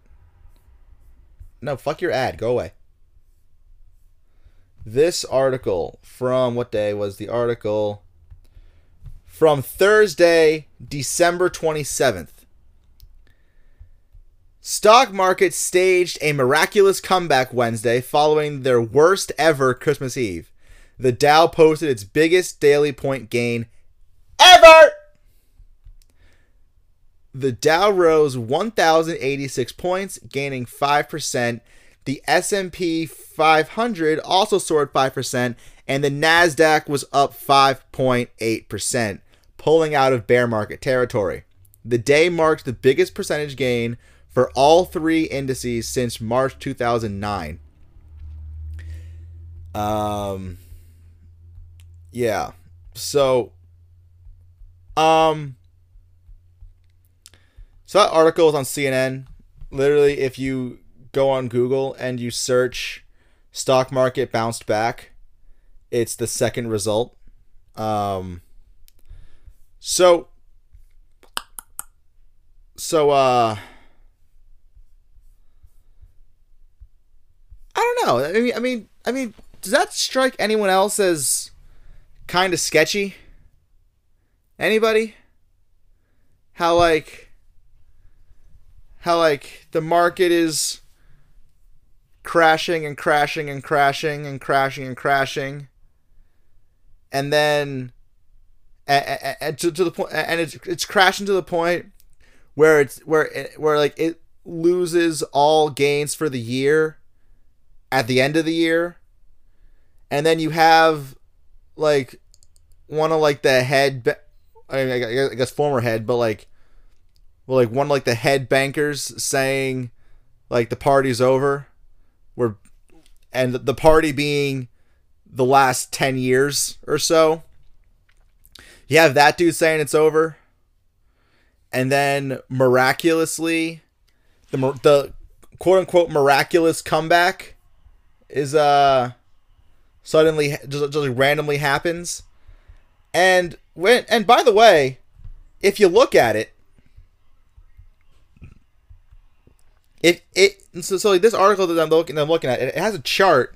No, fuck your ad. Go away. This article from what day was the article? From Thursday, December 27th. Stock market staged a miraculous comeback Wednesday following their worst ever Christmas Eve. The Dow posted its biggest daily point gain ever. The Dow rose 1086 points, gaining 5%. The S&P 500 also soared 5% and the Nasdaq was up 5.8%, pulling out of bear market territory. The day marked the biggest percentage gain for all three indices since March 2009. Um yeah. So um so that article is on CNN. Literally if you go on Google and you search stock market bounced back, it's the second result. Um, so, so, uh, I don't know. I mean, I mean, I mean, does that strike anyone else as kind of sketchy? Anybody? How like how like the market is crashing and crashing and crashing and crashing and crashing and then and, and to, to the point and it's it's crashing to the point where it's where it, where like it loses all gains for the year at the end of the year. And then you have like one of like the head I, mean, I guess former head but like well like one of like the head bankers saying like the party's over. Where and the party being the last 10 years or so. You have that dude saying it's over. And then miraculously the the quote unquote miraculous comeback is uh suddenly just, just randomly happens. And when and by the way if you look at it If it so, so like this article that I'm looking I'm looking at it, it has a chart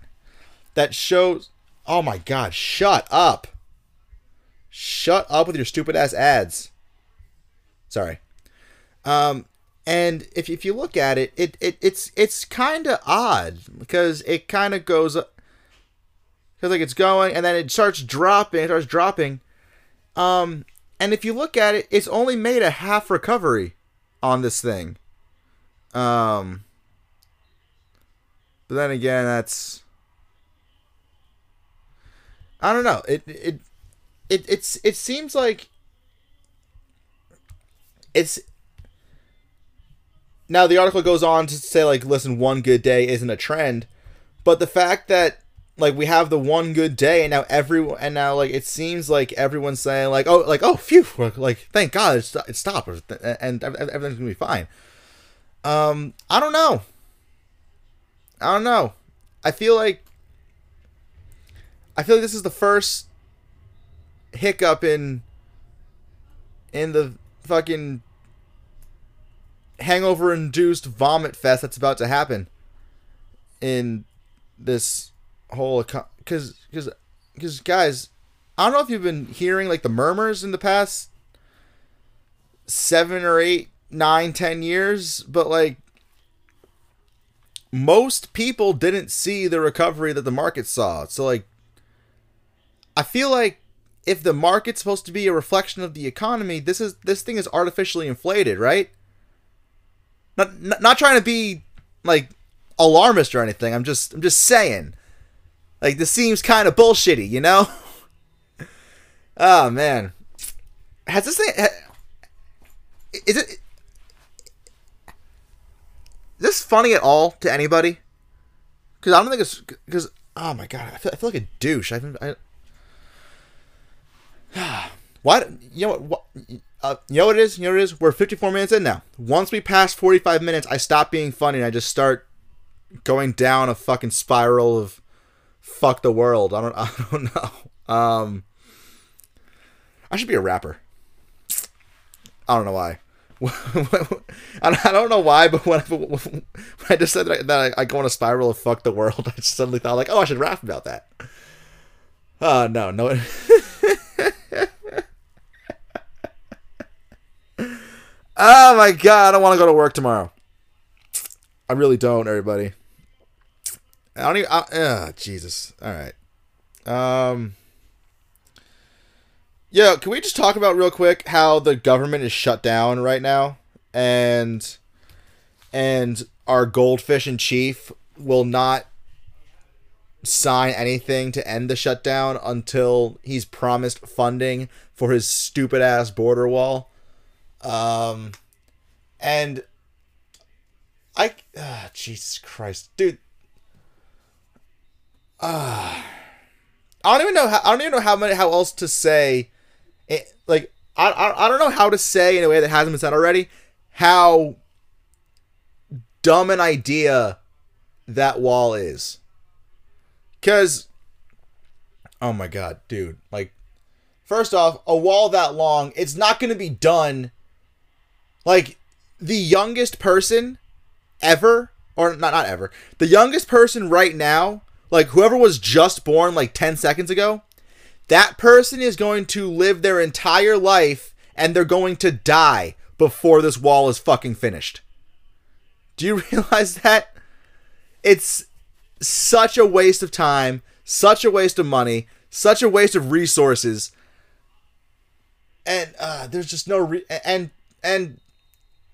that shows oh my god, shut up. Shut up with your stupid ass ads. Sorry. Um and if, if you look at it, it, it it's it's kind of odd because it kind of goes because like it's going and then it starts dropping, it starts dropping. Um, and if you look at it, it's only made a half recovery on this thing. Um, but then again, that's I don't know. It it it it's it seems like it's now the article goes on to say like listen one good day isn't a trend but the fact that like we have the one good day and now everyone and now like it seems like everyone's saying like oh like oh phew like thank god it, stopped and everything's gonna be fine um, I don't know. I don't know. I feel like I feel like this is the first hiccup in in the fucking hangover induced vomit fest that's about to happen in this whole cuz cuz cuz guys I don't know if you've been hearing like the murmurs in the past 7 or 8 nine, ten years, but like most people didn't see the recovery that the market saw. So like I feel like if the market's supposed to be a reflection of the economy, this is this thing is artificially inflated, right? Not not, not trying to be like alarmist or anything. I'm just I'm just saying. Like this seems kind of bullshitty, you know? oh man. Has this thing is it is this funny at all to anybody? because I don't think it's because oh my god, I feel, I feel like a douche. I, I why you know what, what uh, you know what it is? You know what it is? We're 54 minutes in now. Once we pass 45 minutes, I stop being funny and I just start going down a fucking spiral of fuck the world. I don't I don't know. Um I should be a rapper. I don't know why. I don't know why, but when I, when I just said that I, that I go on a spiral of fuck the world, I just suddenly thought like, oh, I should rap about that. Uh, no, no. Oh my god, I don't want to go to work tomorrow. I really don't, everybody. I don't even. Uh, Jesus. All right. Um. Yeah, can we just talk about real quick how the government is shut down right now, and and our goldfish in chief will not sign anything to end the shutdown until he's promised funding for his stupid ass border wall. Um, and I, uh, Jesus Christ, dude. Uh, I don't even know how I don't even know how many how else to say it, like I, I I don't know how to say in a way that hasn't been said already how dumb an idea that wall is. Cuz oh my god, dude, like first off, a wall that long, it's not going to be done like the youngest person ever or not not ever. The youngest person right now, like whoever was just born like 10 seconds ago, that person is going to live their entire life and they're going to die before this wall is fucking finished. Do you realize that? It's such a waste of time, such a waste of money, such a waste of resources. And uh, there's just no re- and and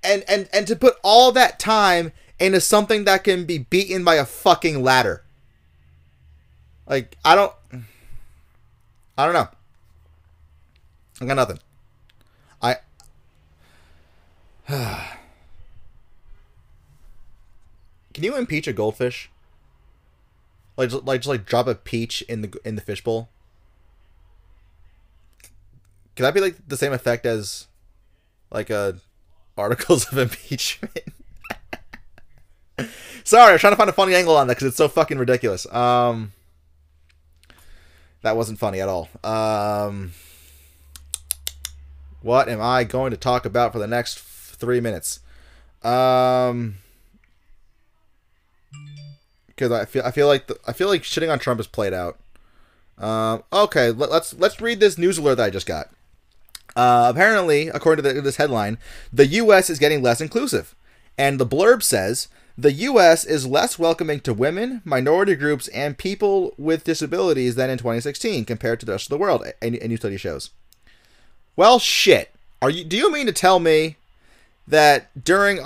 and and and to put all that time into something that can be beaten by a fucking ladder. Like I don't I don't know. I got nothing. I. Can you impeach a goldfish? Like, like, just like drop a peach in the in the fishbowl. Can that be like the same effect as, like a, articles of impeachment? Sorry, I'm trying to find a funny angle on that because it's so fucking ridiculous. Um. That wasn't funny at all. Um, what am I going to talk about for the next three minutes? Um, because I feel I feel like the, I feel like shitting on Trump is played out. Um, okay, let, us let's read this news alert that I just got. Uh, apparently, according to the, this headline, the U.S. is getting less inclusive, and the blurb says the U.S. is less welcoming to women, minority groups, and people with disabilities than in 2016 compared to the rest of the world. A, a new study shows. Well, shit. Are you? Do you mean to tell me that during?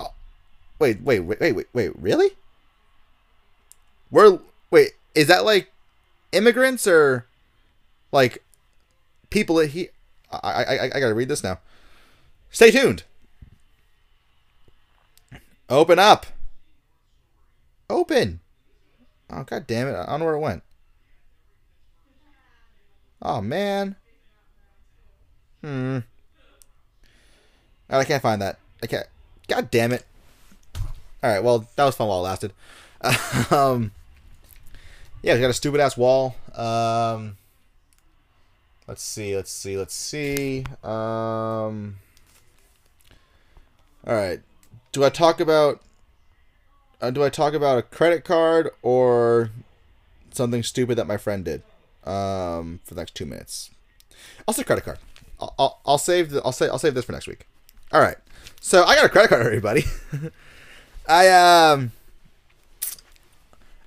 Wait, wait, wait, wait, wait, wait. Really? We're wait. Is that like immigrants or like people that he? I, I I gotta read this now. Stay tuned. Open up. Open! Oh, god damn it. I don't know where it went. Oh, man. Hmm. I can't find that. I can't. God damn it. Alright, well, that was fun while it lasted. um, yeah, we got a stupid ass wall. Um, let's see, let's see, let's see. Um, alright. Do I talk about uh, do I talk about a credit card or something stupid that my friend did um, for the next two minutes? I'll say credit card. I'll, I'll, I'll save the, I'll say I'll save this for next week. All right. So I got a credit card, everybody. I um.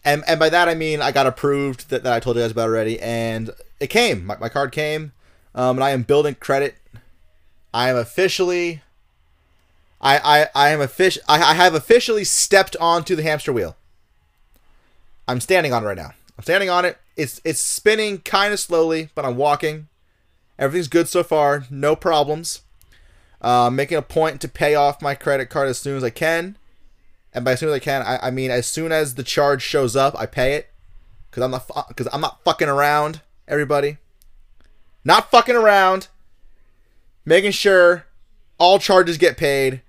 And, and by that I mean I got approved that, that I told you guys about already, and it came. My, my card came, um, and I am building credit. I am officially I, I, I am fish. I, have officially stepped onto the hamster wheel. I'm standing on it right now. I'm standing on it. It's it's spinning kind of slowly, but I'm walking. Everything's good so far. No problems. Uh, making a point to pay off my credit card as soon as I can. and by as soon as I can, I, I mean as soon as the charge shows up, I pay it because I'm not because I'm not fucking around. Everybody, not fucking around, making sure all charges get paid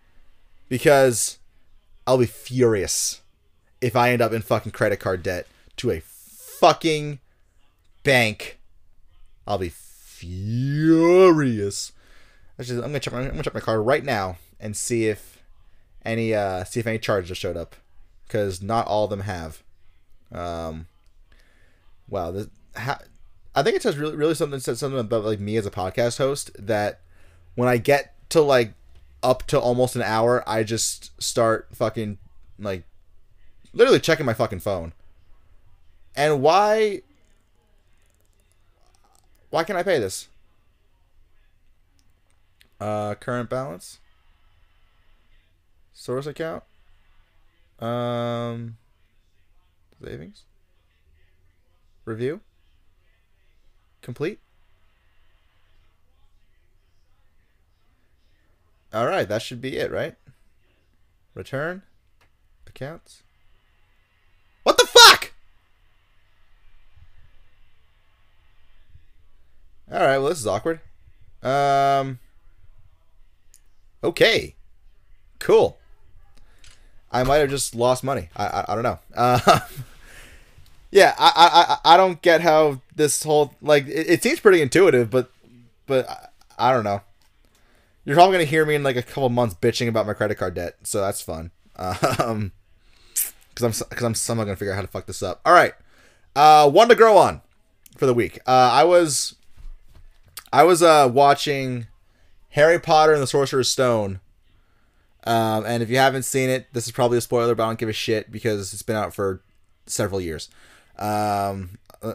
because I'll be furious if I end up in fucking credit card debt to a fucking bank. I'll be furious. Just, I'm gonna check my I'm gonna check my card right now and see if any uh see if any charges showed up because not all of them have. Um. Wow. This, ha, I think it says really really something says something about like me as a podcast host that when I get to like up to almost an hour, I just start fucking like literally checking my fucking phone. And why why can't I pay this? Uh current balance. Source account. Um savings. Review. Complete. All right, that should be it, right? Return accounts. What the fuck? All right, well this is awkward. Um Okay. Cool. I might have just lost money. I I, I don't know. Uh, yeah, I, I I don't get how this whole like it, it seems pretty intuitive, but but I, I don't know. You're probably gonna hear me in like a couple months bitching about my credit card debt, so that's fun. Um, because I'm because I'm somehow gonna figure out how to fuck this up. All right, uh, one to grow on for the week. Uh, I was I was uh watching Harry Potter and the Sorcerer's Stone. Um, and if you haven't seen it, this is probably a spoiler, but I don't give a shit because it's been out for several years. Um, uh,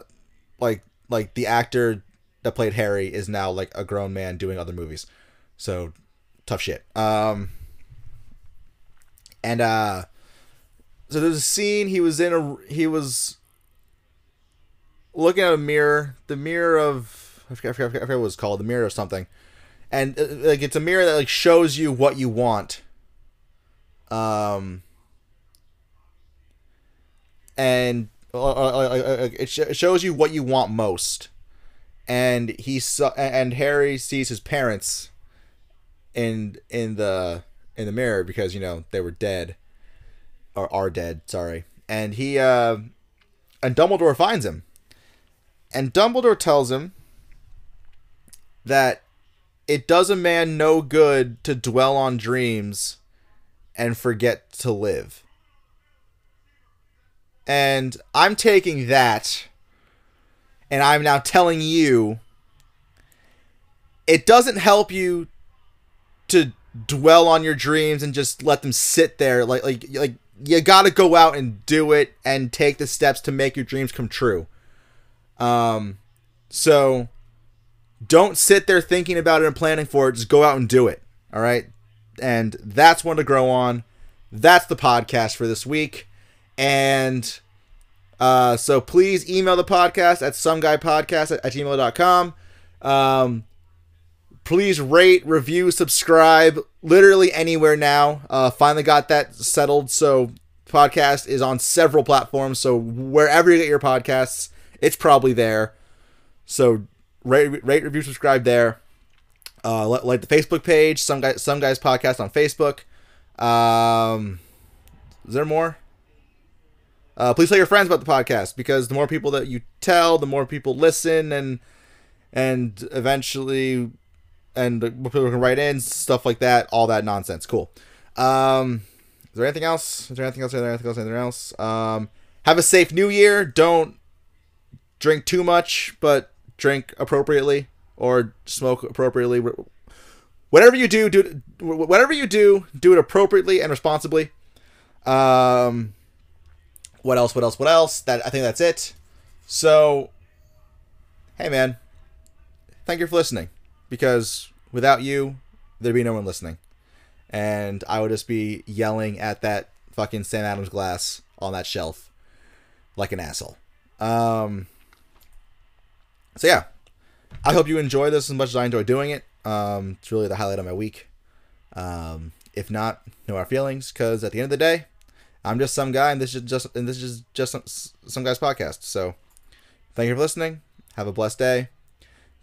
like like the actor that played Harry is now like a grown man doing other movies. So tough shit. Um and uh so there's a scene he was in a he was looking at a mirror, the mirror of I forget, I forget, I forget what was called, the mirror or something. And uh, like it's a mirror that like shows you what you want. Um and it shows you what you want most. And he saw and Harry sees his parents in in the in the mirror because you know they were dead. Or are dead sorry. And he uh and dumbledore finds him. And dumbledore tells him that it does a man no good to dwell on dreams and forget to live and i'm taking that and i'm now telling you it doesn't help you to dwell on your dreams and just let them sit there. Like like like you got to go out and do it and take the steps to make your dreams come true. Um so don't sit there thinking about it and planning for it. Just go out and do it. All right? And that's one to grow on. That's the podcast for this week and uh so please email the podcast at someguypodcast at, at gmail.com um please rate, review, subscribe, literally anywhere now. Uh, finally got that settled. So podcast is on several platforms. So wherever you get your podcasts, it's probably there. So rate, rate review, subscribe there. Uh, like the Facebook page, some guys, some guys podcast on Facebook. Um, is there more? Uh, please tell your friends about the podcast because the more people that you tell, the more people listen, and and eventually and people can write in stuff like that, all that nonsense. Cool. Um, is there anything else? Is there anything else? Is there anything else? Anything else? Um, have a safe New Year. Don't drink too much, but drink appropriately or smoke appropriately. Whatever you do, do whatever you do, do it appropriately and responsibly. Um, what else? What else? What else? That I think that's it. So, hey man, thank you for listening because without you, there'd be no one listening. And I would just be yelling at that fucking Sam Adams glass on that shelf like an asshole. Um, so yeah, I hope you enjoy this as much as I enjoy doing it. Um, it's really the highlight of my week. Um, if not, no hard feelings, because at the end of the day, I'm just some guy, and this is just and this is just some, some guy's podcast. So, thank you for listening. Have a blessed day.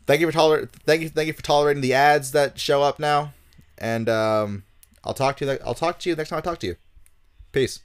Thank you for toler- Thank you. Thank you for tolerating the ads that show up now. And um, I'll talk to you. I'll talk to you next time I talk to you. Peace.